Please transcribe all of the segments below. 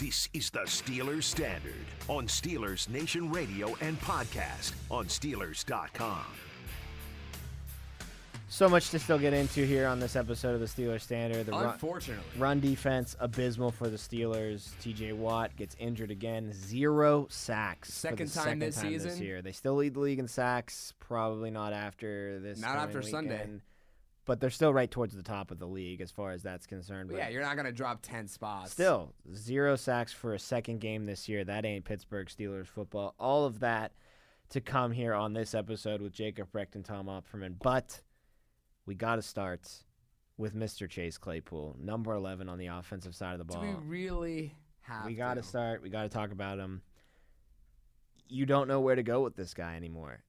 This is the Steelers Standard on Steelers Nation Radio and podcast on Steelers.com. So much to still get into here on this episode of the Steelers Standard. The run, Unfortunately. run defense abysmal for the Steelers. T.J. Watt gets injured again. Zero sacks. for the Second time second this time this season? year. They still lead the league in sacks. Probably not after this. Not coming after Sunday. But they're still right towards the top of the league as far as that's concerned. But yeah, you're not going to drop 10 spots. Still, zero sacks for a second game this year. That ain't Pittsburgh Steelers football. All of that to come here on this episode with Jacob Brecht and Tom Opferman. But we got to start with Mr. Chase Claypool, number 11 on the offensive side of the ball. Do we really have We got to start. We got to talk about him. You don't know where to go with this guy anymore.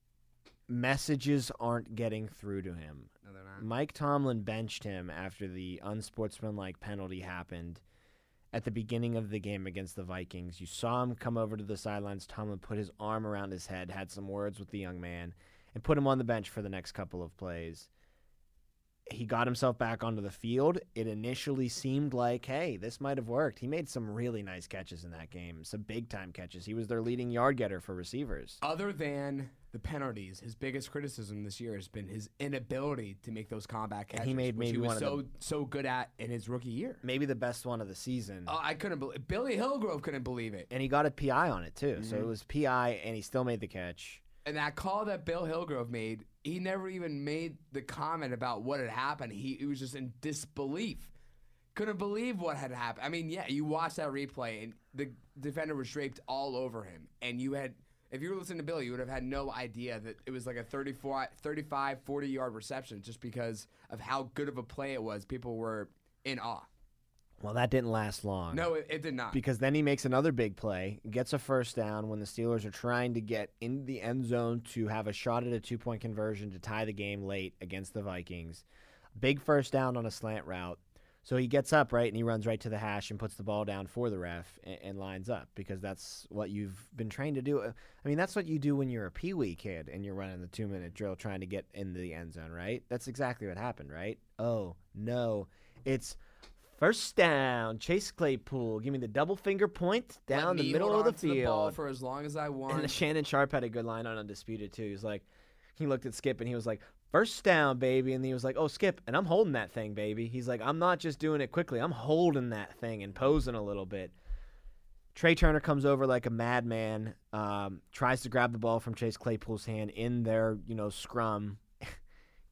Messages aren't getting through to him. No, they're not. Mike Tomlin benched him after the unsportsmanlike penalty happened at the beginning of the game against the Vikings. You saw him come over to the sidelines. Tomlin put his arm around his head, had some words with the young man, and put him on the bench for the next couple of plays. He got himself back onto the field. It initially seemed like, hey, this might have worked. He made some really nice catches in that game, some big time catches. He was their leading yard getter for receivers. Other than the penalties, his biggest criticism this year has been his inability to make those combat catches, And he made which maybe he was one of so the- so good at in his rookie year. Maybe the best one of the season. Oh, I couldn't believe Billy Hillgrove couldn't believe it. and he got a PI on it too. So Mhm. it was PI, and he still made the catch. And that call that Bill Hillgrove made, he never even made the comment about what had happened. He, he was just in disbelief. Couldn't believe what had happened. I mean, yeah, you watch that replay and the defender was draped all over him. And you had, if you were listening to Billy, you would have had no idea that it was like a 34, 35, 40 yard reception just because of how good of a play it was. People were in awe. Well, that didn't last long. No, it, it did not. because then he makes another big play, gets a first down when the Steelers are trying to get in the end zone to have a shot at a two point conversion to tie the game late against the Vikings. Big first down on a slant route. So he gets up, right, and he runs right to the hash and puts the ball down for the ref and, and lines up because that's what you've been trained to do. Uh, I mean, that's what you do when you're a pee wee kid and you're running the two minute drill trying to get into the end zone, right? That's exactly what happened, right? Oh, no. It's first down. Chase Claypool. Give me the double finger point down the middle of the to the ball field. for as long as I want. And Shannon Sharpe had a good line on Undisputed too. He was like, he looked at Skip and he was like, first down, baby. And he was like, oh, Skip, and I'm holding that thing, baby. He's like, I'm not just doing it quickly. I'm holding that thing and posing a little bit. Trai Turner comes over like a madman, um, tries to grab the ball from Chase Claypool's hand in their, you know, scrum.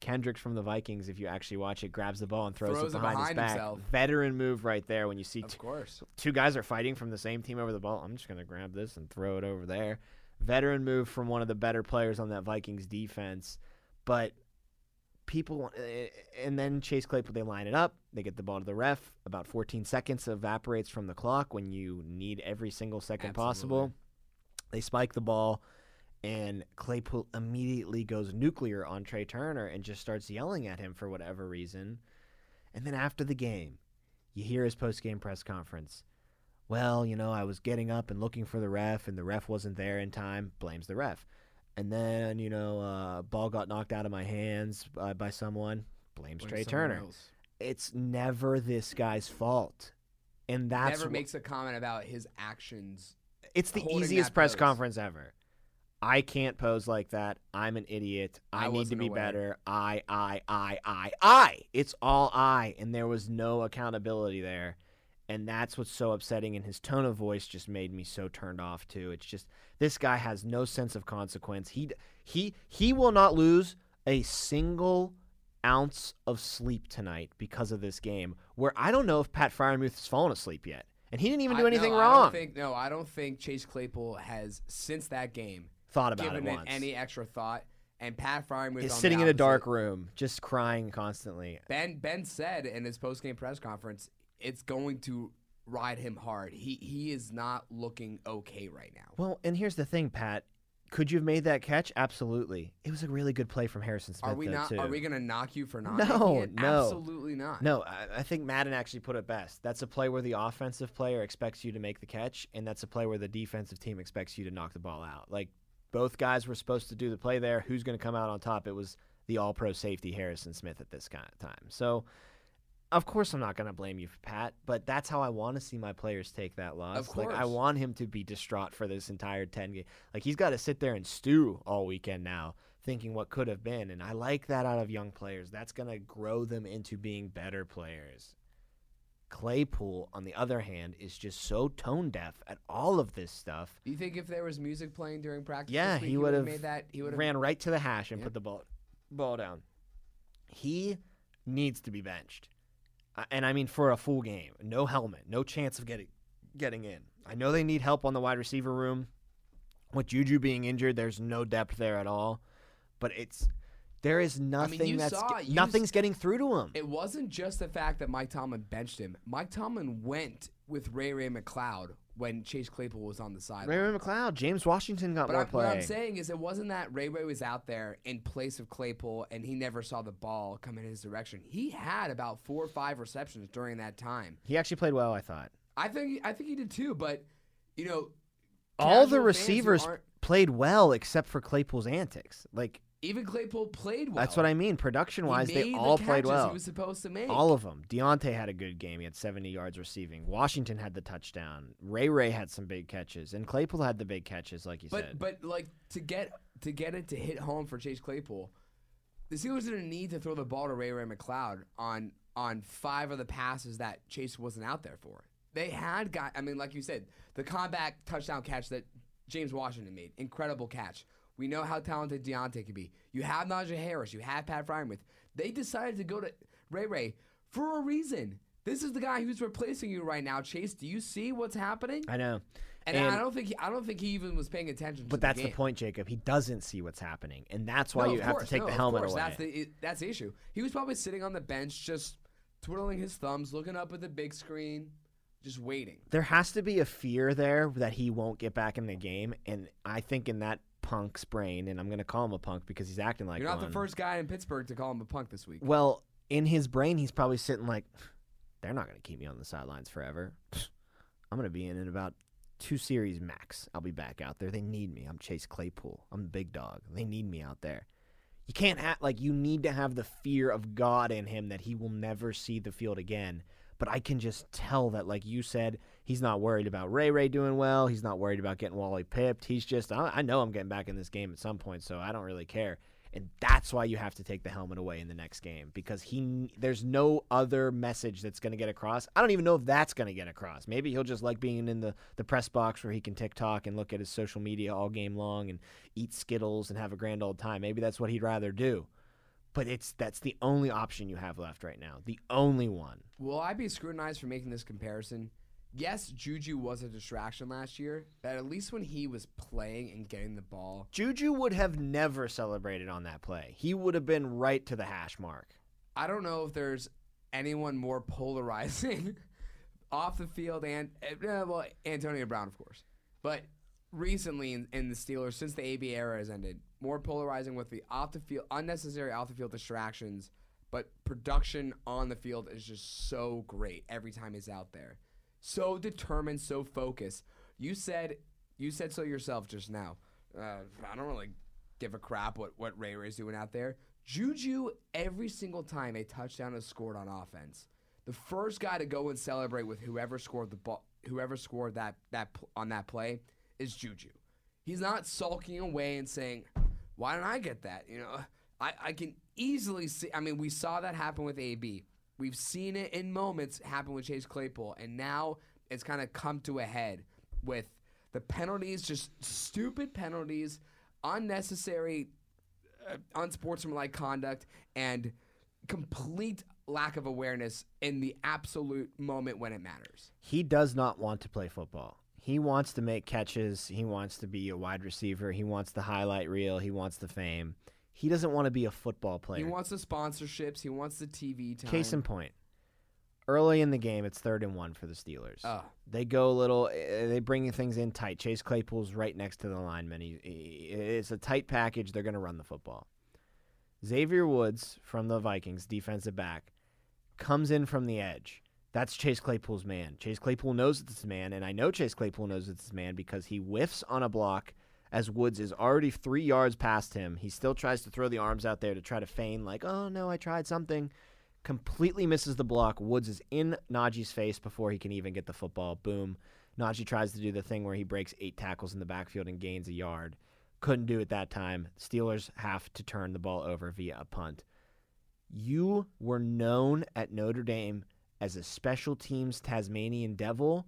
Kendricks from the Vikings, if you actually watch it, grabs the ball and throws, Throws it it behind, his behind back. himself. Veteran move right there when you see of two, course. two guys are fighting from the same team over the ball. I'm just going to grab this and throw it over there. Veteran move from one of the better players on that Vikings defense. But people eh, and then Chase Claypool, they line it up. They get the ball to the ref. About 14 seconds evaporates from the clock when you need every single second possible. They spike the ball, and Claypool immediately goes nuclear on Trai Turner and just starts yelling at him for whatever reason. And then after the game, you hear his post game press conference. Well, you know, I was getting up and looking for the ref, and the ref wasn't there in time. Blames the ref. And then, you know, uh, ball got knocked out of my hands by, by someone. Blames Blame Trai Turner. else. It's never this guy's fault. And that's Never wh- makes a comment about his actions. it's the easiest press pose. conference ever. I can't pose like that. I'm an idiot. I, I need to be aware. better. I, I, I, I, I. It's all I. And there was no accountability there. And that's what's so upsetting. And his tone of voice just made me so turned off too. It's just this guy has no sense of consequence. He he he will not lose a single ounce of sleep tonight because of this game. Where I don't know if Pat Freiermuth has fallen asleep yet, and he didn't even do I- anything no, I wrong. don't think, no, I don't think Chase Claypool has since that game Thought about given it once. any extra thought. And Pat Freiermuth is sitting in a dark room, just crying constantly. Ben Ben said in his post game press conference, it's going to ride him hard. He he is not looking okay right now. Well, and here's the thing, Pat. Could you have made that catch? Absolutely. It was a really good play from Harrison Smith. Are we though, not? too. Are we going to knock you for not? No, it? no. absolutely not. No, I, I think Madden actually put it best. That's a play where the offensive player expects you to make the catch, and that's a play where the defensive team expects you to knock the ball out. Like both guys were supposed to do the play there. Who's going to come out on top? It was the All-Pro safety Harrison Smith at this kind of time. So of course I'm not going to blame you, Pat, but that's how I want to see my players take that loss. Of Like I want him to be distraught for this entire 10 game. Like he's got to sit there and stew all weekend now, thinking what could have been, and I like that out of young players. That's going to grow them into being better players. Claypool, on the other hand, is just so tone deaf at all of this stuff. Do you think if there was music playing during practice, Yeah, week, he would have made that. He would have ran right to the hash and Yeah. put the ball ball down. He needs to be benched, Uh, and I mean for a full game, no helmet, no chance of getting getting in. I know they need help on the wide receiver room. With Juju being injured, there's no depth there at all. But it's there is nothing you that's saw- nothing's s- getting through to him. It wasn't just the fact that Mike Tomlin benched him. Mike Tomlin went with Ray Ray McCloud when Chase Claypool was on the sideline. Ray Ray McCloud, James Washington got But more I'm, play. what I'm saying is, it wasn't that Ray Ray was out there in place of Claypool and he never saw the ball come in his direction. He had about four or five receptions during that time. he actually played well, I thought. I think I think he did too. But you know, All the casual fans who receivers played well except for Claypool's antics. Like even Claypool played well. that's what I mean. Production wise, they made the all played well. He was supposed to make All of them. Diontae had a good game. He had 70 yards receiving. Washington had the touchdown. Ray Ray had some big catches, and Claypool had the big catches, like you But said. but like to get to get it to hit home for Chase Claypool, the Steelers didn't need to throw the ball to Ray Ray McCloud on on five of the passes that Chase wasn't out there for. They had got. I mean, like you said, the comeback touchdown catch that James Washington made, incredible catch. We know how talented Diontae can be. You have Najee Harris. You have Pat Freiermuth. They decided to go to Ray Ray for a reason. This is the guy who's replacing you right now, Chase. Do you see what's happening? I know. And, I don't think he, I don't think he even was paying attention. But that's the, the, point, Jacob. He doesn't see what's happening, and that's why No, you have course, to take no, the of helmet course. away. That's the it, that's the issue. He was probably sitting on the bench, just twiddling his thumbs, looking up at the big screen, just waiting. there has to be a fear there that he won't get back in the game, and I think in that punk's brain, and I'm going to call him a punk because he's acting like You're not one. the first guy in Pittsburgh to call him a punk this week. Well, in his brain, he's probably sitting like, they're not going to keep me on the sidelines forever. I'm going to be in in about two series max. I'll be back out there. They need me. I'm Chase Claypool. I'm the big dog. They need me out there. You can't have, like, you need to have the fear of God in him that he will never see the field again. But I can just tell that, like you said, he's not worried about Ray Ray doing well. He's not worried about getting Wally pipped. He's just, I, know I'm getting back in this game at some point, so I don't really care. And that's why you have to take the helmet away in the next game because he there's no other message that's going to get across. I don't even know if that's going to get across. Maybe he'll just like being in the, the press box where he can TikTok and look at his social media all game long and eat Skittles and have a grand old time. Maybe that's what he'd rather do. But it's that's the only option you have left right now. The only one. Will I be scrutinized for making this comparison? Yes, Juju was a distraction last year, but at least when he was playing and getting the ball, Juju would have never celebrated on that play. He would have been right to the hash mark. I don't know if there's anyone more polarizing off the field and uh, well Antonio Brown of course, but recently in, in the Steelers since the AB era has ended, more polarizing with the off the field unnecessary off the field distractions, but production on the field is just so great every time he's out there, so determined, so focused. You said you said so yourself just now. Uh, I don't really give a crap what what Ray Ray's doing out there. Juju, every single time a touchdown is scored on offense, the first guy to go and celebrate with whoever scored the ball, whoever scored that that on that play is Juju. He's not sulking away and saying, "Why don't I get that?" You know, I I can easily see. I mean, we saw that happen with AB. We've seen it in moments happen with Chase Claypool, and now it's kind of come to a head with the penalties, just stupid penalties, unnecessary uh, unsportsmanlike conduct and complete lack of awareness in the absolute moment when it matters. He does not want to play football. He wants to make catches. He wants to be a wide receiver. He wants the highlight reel. He wants the fame. He doesn't want to be a football player. He wants the sponsorships. He wants the TV time. Case in point. Early in the game, it's third and one for the Steelers. Oh. They go a little. eh, They bring things in tight. Chase Claypool's right next to the lineman. He, he, it's a tight package. They're going to run the football. Xavier Woods from the Vikings, defensive back, comes in from the edge. That's Chase Claypool's man. Chase Claypool knows it's his man, and I know Chase Claypool knows it's his man because he whiffs on a block as Woods is already three yards past him. He still tries to throw the arms out there to try to feign, like, oh no, I tried something. completely misses the block. Woods is in Najee's face before he can even get the football. Boom. Najee tries to do the thing where he breaks eight tackles in the backfield and gains a yard. Couldn't do it that time. Steelers have to turn the ball over via a punt. You were known at Notre Dame as a special teams Tasmanian devil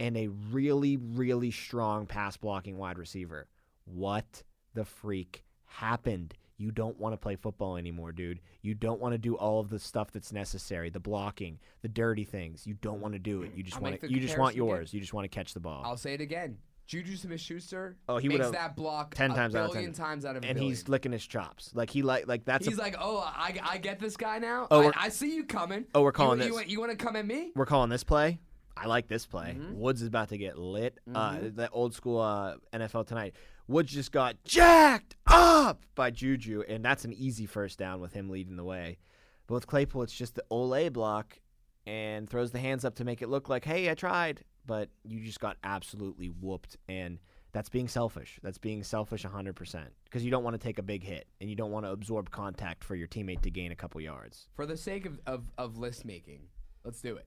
and a really, really strong pass blocking wide receiver. What the freak happened? You don't want to play football anymore, dude. You don't want to do all of the stuff that's necessary, the blocking, the dirty things. You don't want to do it. You just I'll want to, you just want yours. You just want to catch the ball. I'll say it again. Juju Smith-Schuster Oh, he makes would've that block 10 a times out of billion 10. times out of a and billion. he's licking his chops. Like he like like that's He's a, like, oh, I, I get this guy now. Oh, I, I see you coming. Oh, we're calling you, this. You, you want to come at me? we're calling this play. I like this play. Mm-hmm. Woods is about to get lit. Uh, that old school uh, NFL tonight. Woods just got jacked up by Juju, and that's an easy first down with him leading the way. But with Claypool, it's just the Ole block and throws the hands up to make it look like, hey, I tried. But you just got absolutely whooped. And that's being selfish. That's being selfish 100% because you don't want to take a big hit and you don't want to absorb contact for your teammate to gain a couple yards. For the sake of, of, of list making, let's do it.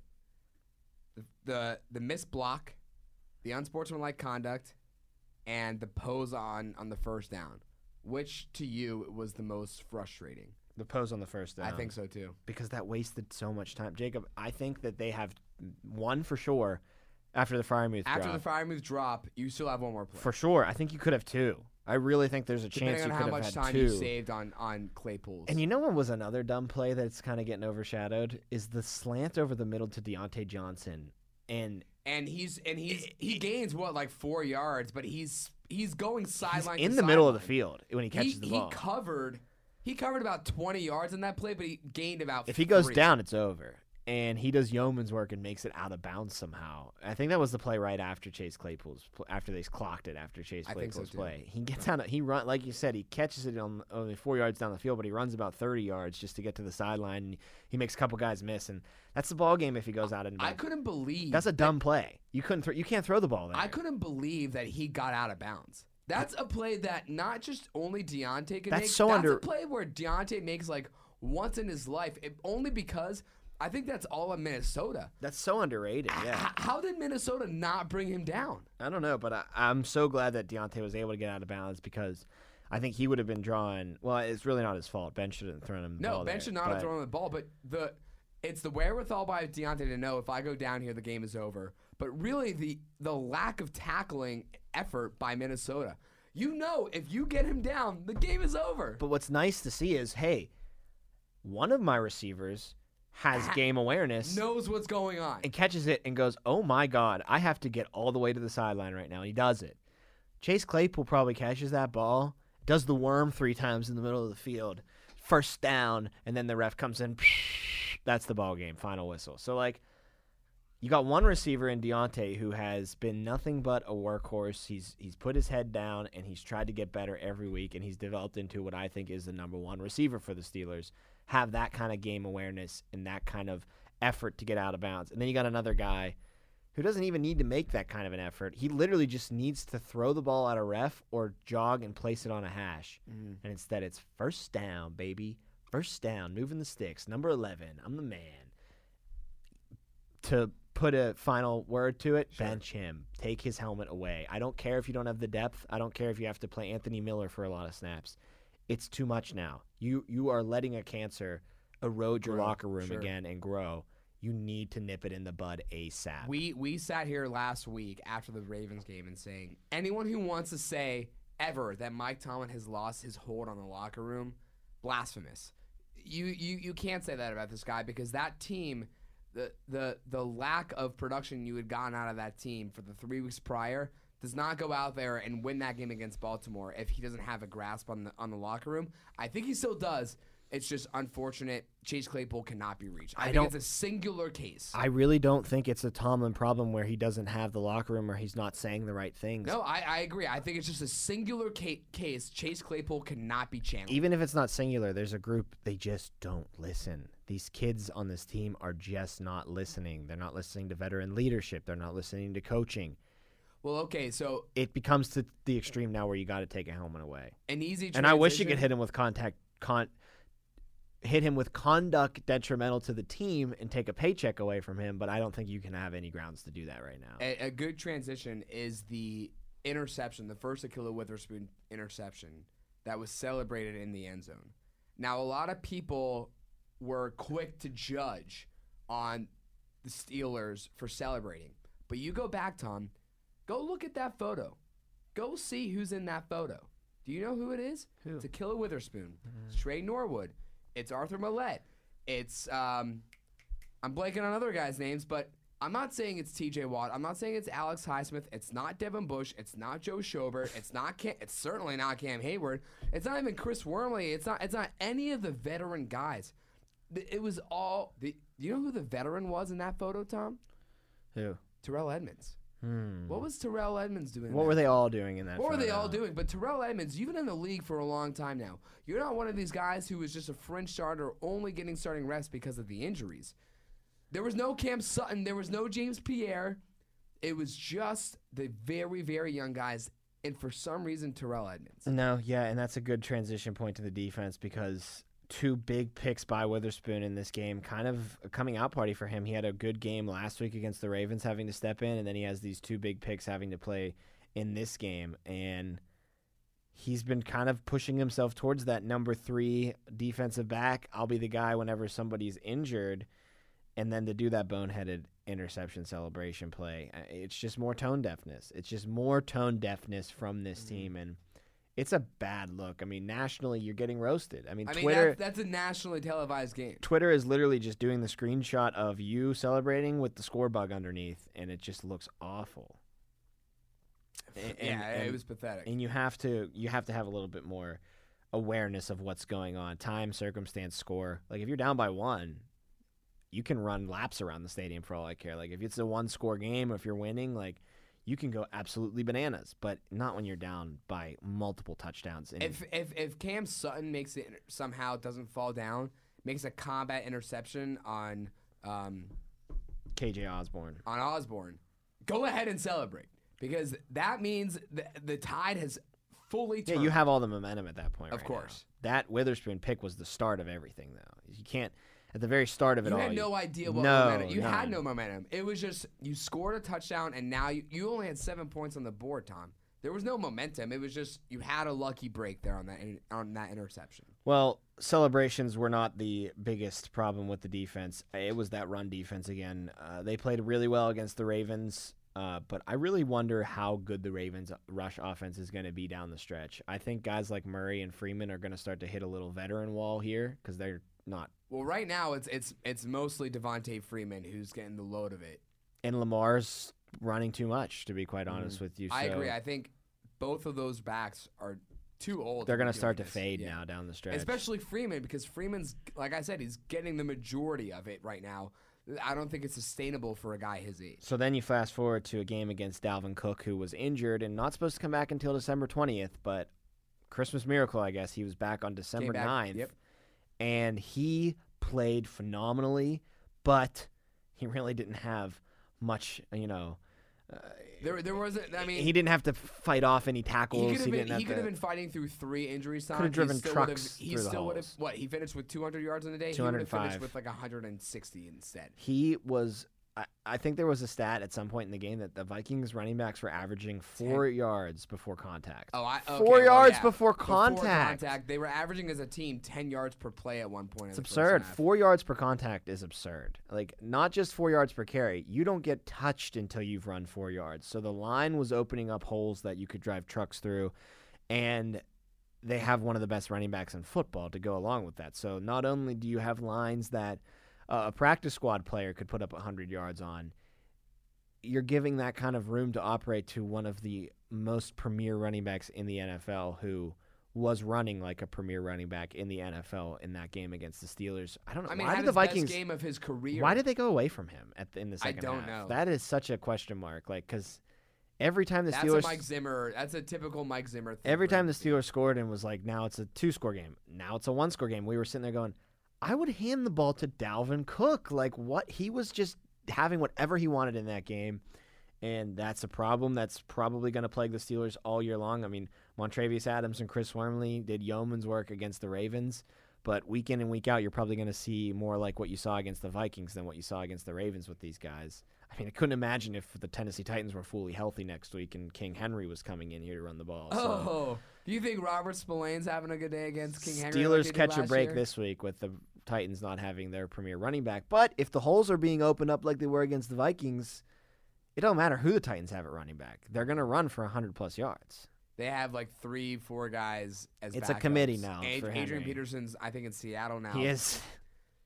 The, the the missed block, the unsportsmanlike conduct, and the pose on on the first down. Which to you was the most frustrating? The pose on the first down. I think so too. because that wasted so much time. Jacob, I think that they have one for sure after the Freiermuth After drop. the Freiermuth drop, you still have one more play. for sure, I think you could have two. I really think there's a Depending chance on you how could have much had time two. you saved on on Claypool's. And you know what was another dumb play that's kind of getting overshadowed is the slant over the middle to Diontae Johnson. And and he's and he's he gains what like four yards, but he's he's going sideline in the middle of the field when he catches he, the ball. He covered he covered about twenty yards in that play, but he gained about. if he goes down, it's over. And he does yeoman's work and makes it out of bounds somehow. I think that was the play right after Chase Claypool's after they clocked it after Chase think so, Claypool's play. He gets out. Of, he run like you said. He catches it on only four yards down the field, but he runs about thirty yards just to get to the sideline. And he makes a couple guys miss, and that's the ball game if he goes out and. I couldn't believe That's a that- dumb play. You couldn't. Throw, you can't throw the ball there. I couldn't believe that he got out of bounds. That's a play that not just only Diontae can That's make. so that's under- a play where Diontae makes like once in his life, it, only because I think that's all in Minnesota. That's so underrated. Yeah. H- how did Minnesota not bring him down? I don't know, but I, I'm so glad that Diontae was able to get out of bounds because I think he would have been drawn. Well, it's really not his fault. Ben shouldn't have thrown him. the No, ball Ben there, should not have but- thrown the ball, but the it's the wherewithal by Diontae to know if I go down here, the game is over. But really, the the lack of tackling effort by Minnesota. You know, if you get him down, the game is over. But what's nice to see is, hey, one of my receivers has game awareness Knows what's going on. and catches it and goes, "Oh my God, I have to get all the way to the sideline right now." And he does it. Chase Claypool probably catches that ball, does the worm three times in the middle of the field, first down, and then the ref comes in. That's the ball game, final whistle. So like, you got one receiver in Diontae who has been nothing but a workhorse. He's he's put his head down and he's tried to get better every week, and he's developed into what I think is the number one receiver for the Steelers. Have that kind of game awareness and that kind of effort to get out of bounds. And then you got another guy who doesn't even need to make that kind of an effort. He literally just needs to throw the ball at a ref or jog and place it on a hash. Mm. And instead, it's first down, baby. First down, moving the sticks. Number 11, I'm the man. To put a final word to it, bench him. Take his helmet away. I don't care if you don't have the depth. I don't care if you have to play Anthony Miller for a lot of snaps. It's too much now. You you are letting a cancer erode your Grow, locker room sure. again and grow. You need to nip it in the bud ASAP. We we sat here last week after the Ravens game and saying anyone who wants to say ever that Mike Tomlin has lost his hold on the locker room, blasphemous. You you you can't say that about this guy because that team, the the the lack of production you had gotten out of that team for the three weeks prior does not go out there and win that game against Baltimore if he doesn't have a grasp on the on the locker room. I think he still does. It's just unfortunate. Chase Claypool cannot be reached. I, I think don't- it's a singular case. I really don't think it's a Tomlin problem where he doesn't have the locker room or he's not saying the right things. No, I, I agree. I think it's just a singular ca- case. Chase Claypool cannot be channeled. Even if it's not singular, there's a group they just don't listen. These kids on this team are just not listening. They're not listening to veteran leadership. They're not listening to coaching. well, okay, so It becomes to the extreme now where you got to take a helmet away. an easy And I wish you could hit him with contact con hit him with conduct detrimental to the team and take a paycheck away from him. But I don't think you can have any grounds to do that right now. A, a good transition is the interception, the first Ahkello Witherspoon interception that was celebrated in the end zone. Now, a lot of people were quick to judge on the Steelers for celebrating. But you go back, Tom, go look at that photo. Go see who's in that photo. Do you know who it is? Who? It's Ahkello Witherspoon. It's Tre Norwood. It's Arthur Maulet. It's um, I'm blanking on other guys' names, but I'm not saying it's T.J. Watt. I'm not saying it's Alex Highsmith. It's not Devin Bush. It's not Joe Schobert. It's not. Cam, it's certainly not Cam Heyward. It's not even Chris Wormley. It's not. It's not any of the veteran guys. It was all. The, you know who the veteran was in that photo, Tom? Who? Terrell Edmunds. Hmm. What was Terrell Edmunds doing? What were they all doing in that? what were they all doing? But Terrell Edmunds, you've been in the league for a long time now. You're not one of these guys who was just a fringe starter, only getting starting reps because of the injuries. There was no Cam Sutton. There was no James Pierre. It was just the very, very young guys, and for some reason, Terrell Edmunds. No, yeah, and that's a good transition point to the defense because two big picks by Witherspoon in this game, kind of a coming out party for him. He had a good game last week against the Ravens, having to step in, and then he has these two big picks having to play in this game, and he's been kind of pushing himself towards that number three defensive back. I'll be the guy whenever somebody's injured, and then to do that boneheaded interception celebration play. uh, It's just more tone deafness. It's just more tone deafness from this Mm-hmm. team, and it's a bad look. I mean, nationally, you're getting roasted. I mean, I mean, Twitter. that's, that's a nationally televised game. Twitter is literally just doing the screenshot of you celebrating with the score bug underneath, and it just looks awful. And- yeah, and- it was pathetic. and you have to you have to have a little bit more awareness of what's going on time circumstance score like if you're down by one you can run laps around the stadium for all i care like if it's a one score game or if you're winning like you can go absolutely bananas but not when you're down by multiple touchdowns and If if if Cam Sutton makes it somehow doesn't fall down, makes a combat interception on um, kj osborn on Osborn, go ahead and celebrate because that means the, the tide has fully turned. yeah you have all the momentum at that point Of right now. course. that witherspoon pick was the start of everything though you can't at the very start of it You all You had no idea what no, momentum. You had no momentum. It was just you scored a touchdown and now you, you only had seven points on the board, Tom. There was no momentum. It was just you had a lucky break there on that on that interception. Well, celebrations were not the biggest problem with the defense. It was that run defense again. Uh, they played really well against the Ravens, uh, but I really wonder how good the Ravens' rush offense is going to be down the stretch. I think guys like Murray and Freeman are going to start to hit a little veteran wall here because they're not. Well, right now it's it's it's mostly Devonta Freeman who's getting the load of it. And Lamar's running too much, to be quite honest with you. Mm-hmm. I agree. I think both of those backs are too old. they're going going to start to fade Yeah. now down the stretch. Especially Freeman because Freeman's like I said, he's getting the majority of it right now. I don't think it's sustainable for a guy his age. So then you fast forward to a game against Dalvin Cook, who was injured and not supposed to come back until December 20th, but Christmas miracle, I guess. He was back on December back, 9th. yep. And he played phenomenally, but he really didn't have much, you know. Uh, there, there wasn't. I mean, he didn't have to fight off any tackles. He could have been. He could have been fighting through three injuries. Tom. Could have driven he trucks He the still would have. What? He finished with 200 yards in a day. He would have 205. finished with like 160 instead. He was. I, I think there was a stat at some point in the game that the Vikings running backs were averaging four yards before contact. Oh, I okay, Four well, yards yeah. before contact. contact. They were averaging as a team 10 yards per play at one point. It's in the first absurd. Four yards per contact is absurd. Like not just four yards per carry. You don't get touched until you've run four yards. So the line was opening up holes that you could drive trucks through, and they have one of the best running backs in football to go along with that. So not only do you have lines that uh, a practice squad player could put up hundred yards on, you're giving that kind of room to operate to one of the most premier running backs in the NFL who was running like a premier running back in the NFL in that game against the Steelers. I don't know. I mean, why did the Vikings game of his career. Why did they go away from him at the, in the I second don't half? know. That is such a question mark. Like cuz every time the That's Steelers Mike Zimmer. That's a typical Mike Zimmer. Thing every time the. Steelers scored and was like now it's a two-score game. Now it's a one-score game. We were sitting there going, I would hand the ball to Dalvin Cook. Like what he was just having whatever he wanted in that game. And that's a problem that's probably going to plague the Steelers all year long. I mean, Montravius Adams and Chris Wormley did yeoman's work against the Ravens, But week in and week out, you're probably going to see more like what you saw against the Vikings than what you saw against the Ravens with these guys. I mean, I couldn't imagine if the Tennessee Titans were fully healthy next week and King Henry was coming in here to run the ball. So. Oh, do you think Robert Spillane's having a good day against King Henry? like Steelers did catch a break year? this week with the Titans not having their premier running back. But if the holes are being opened up like they were against the Vikings, it don't matter who the Titans have at running back. They're going to run for 100 plus yards. They have like three, four guys as It's a committee now Ad- Adrian. Peterson's, I think, in Seattle now. He is.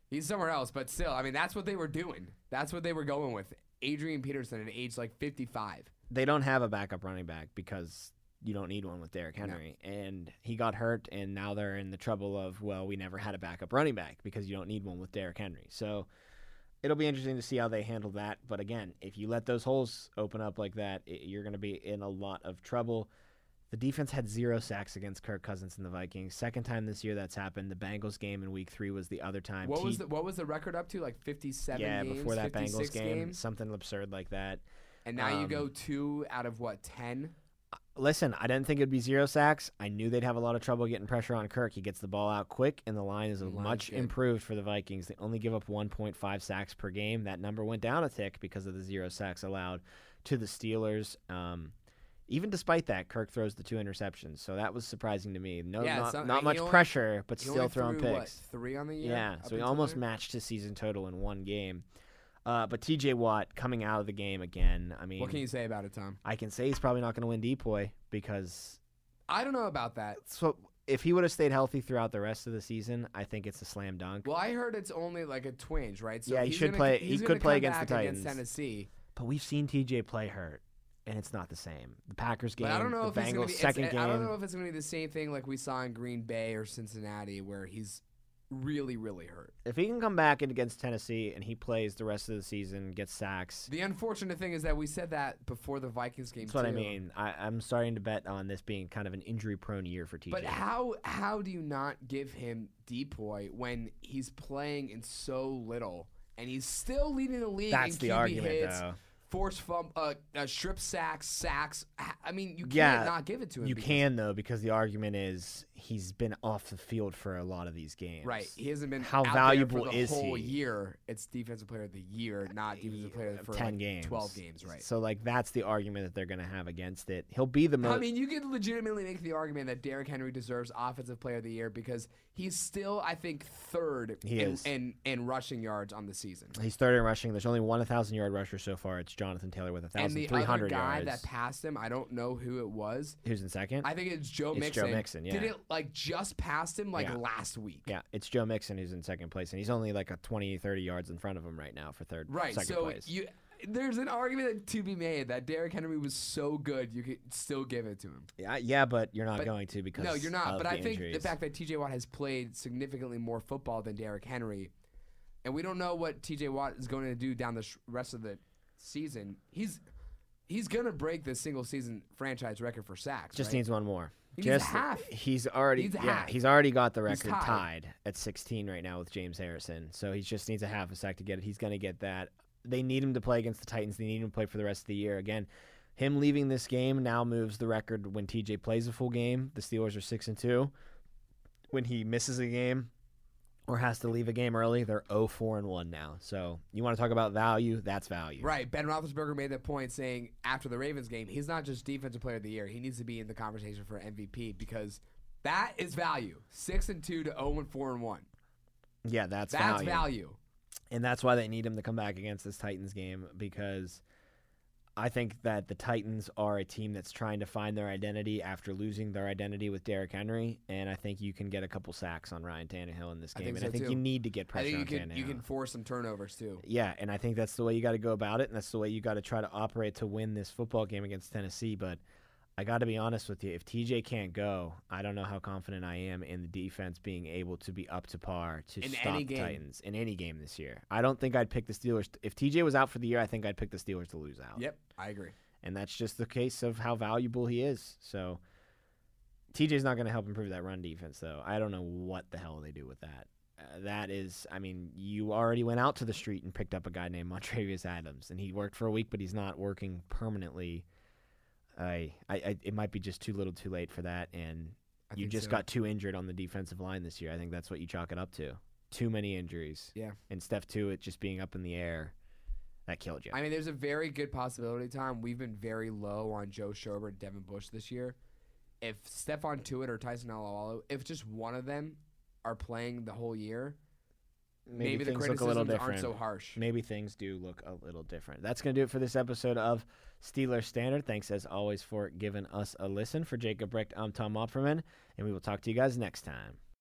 He's somewhere else, but still, I mean, that's what they were doing. That's what they were going with. Adrian Peterson at age like 55. They don't have a backup running back because you don't need one with Derrick Henry. And he got hurt, and now they're in the trouble of, well, we never had a backup running back because you don't need one with Derrick Henry. So it'll be interesting to see how they handle that. But again, if you let those holes open up like that, i you're going to be in a lot of trouble. The defense had zero sacks against Kirk Cousins and the Vikings. Second time this year that's happened. The Bengals game in Week Three was the other time. What T- was the what was the record up to? Like 57 yeah games, before that Bengals game, games? something absurd like that. and now you um, go two out of what 10? Listen, I didn't think it'd be zero sacks. I knew they'd have a lot of trouble getting pressure on Kirk. He gets the ball out quick, and the line is The much improved for the Vikings. They only give up 1.5 sacks per game. That number went down a tick because of the zero sacks allowed to the Steelers. Um, even despite that, Kirk throws the two interceptions, so that was surprising to me. No, Yeah, not, some- not much only- pressure, but still throwing threw, what, picks. three on the year. Yeah, so he almost there? matched his season total in one game. Uh, but T.J. Watt coming out of the game again. I mean, What can you say about it, Tom? I can say he's probably not going to win Depoy because I don't know about that. so if he would have stayed healthy throughout the rest of the season, I think it's a slam dunk. Well, I heard it's only like a twinge, right? So Yeah, he he's should gonna- play- he could play against the back against Titans. Tennessee. But we've seen TJ play hurt, and it's not the same. The Packers game, But I don't know the if Bengals be. second game. I don't know if it's gonna be the same thing like we saw in Green Bay or Cincinnati, where he's really, really hurt. if he can come back in against Tennessee and he plays the rest of the season, gets sacks. The unfortunate thing is that we said that before the Vikings game. That's what I mean. I, I'm starting to bet on this being kind of an injury-prone year for TJ. But how how do you not give him Depoy when he's playing in so little and he's still leading the league That's in the QB argument, hits, though. forced fum, uh, uh, strip sacks, sacks. I mean, you can't Yeah, not give it to him. You can though, because the argument is he's been off the field for a lot of these games. Right, he hasn't been How valuable there for the is whole he? year. It's defensive player of the year, uh, not defensive player for ten like games, twelve games, right? So like that's the argument that they're going to have against it. He'll be the most. I mean, you could legitimately make the argument that Derrick Henry deserves Offensive Player of the Year because he's still, I think, third He in, in in rushing yards on the season. He's third in rushing. There's only 1,000 yard rusher so far. It's Jonathan Taylor with And the other 1,300 guy yards. that passed him, I don't know who it was. Who's in second? I think it's Joe It's Mixon. Joe Mixon, Did yeah. it like just past him like Yeah. last week? yeah, it's Joe Mixon who's in second place, and he's only like a 20, 30 yards in front of him right now for third, Right. second So place. you there's an argument to be made that Derrick Henry was so good you could still give it to him. yeah, yeah, but you're not But- going to because No, you're not. of But the I think injuries. the fact that TJ Watt has played significantly more football than Derrick Henry, and we don't know what TJ Watt is going to do down the sh- rest of the season. He's he's going to break the single season franchise record for sacks. just right? needs one more. He needs a just half. he's already yeah half. he's already got the record tied. tied at 16 right now with James Harrison. So he just needs a half a sack to get it. He's going to get that. They need him to play against the Titans. They need him to play for the rest of the year. Again, him leaving this game now moves the record when TJ plays a full game. The Steelers are six and two. When he misses a game or has to leave a game early, they're 0-4 and one now. So you want to talk about value? That's value. Right. Ben Roethlisberger made that point saying after the Ravens game, he's not just defensive player of the year. He needs to be in the conversation for MVP because that is value. Six and two to zero and four and one. Yeah, that's, That's value. value. And that's why they need him to come back against this Titans game because I think that the Titans are a team that's trying to find their identity after losing their identity with Derrick Henry. And I think you can get a couple sacks on Ryan Tannehill in this I game. think and I think too. you need to get I pressure think you on can Tannehill. you can force some turnovers too. Yeah, and I think that's the way you got to go about it, and that's the way you got to try to operate to win this football game against Tennessee. But I got to be honest with you, if TJ can't go, I don't know how confident I am in the defense being able to be up to par to In stop the. Titans in any game this year. I don't think I'd pick the Steelers. If TJ was out for the year, I think I'd pick the Steelers to lose out. Yep, I agree. And that's just the case of how valuable he is. So TJ's not going to help improve that run defense, though. I don't know what the hell they do with that. Uh, that is, I mean, you already went out to the street and picked up a guy named Montravius Adams, and he worked for a week, but he's not working permanently. I, I, I, it might be just too little, too late for that. And I you just so. got too injured on the defensive line this year. I think that's what you chalk it up to. Too many injuries. Yeah. And Steph too, it just being up in the air, that killed you. I mean, there's a very good possibility, Tom. We've been very low on Joe Schobert and Devin Bush this year. If Stephon Tuitt or Tyson Alualu, if just one of them are playing the whole year, maybe, the things look a little criticisms aren't so harsh. Maybe things do look a little different. That's going to do it for this episode of Steeler Standard. Thanks as always for giving us a listen. For Jacob Brecht, I'm Tom Opperman, and we will talk to you guys next time.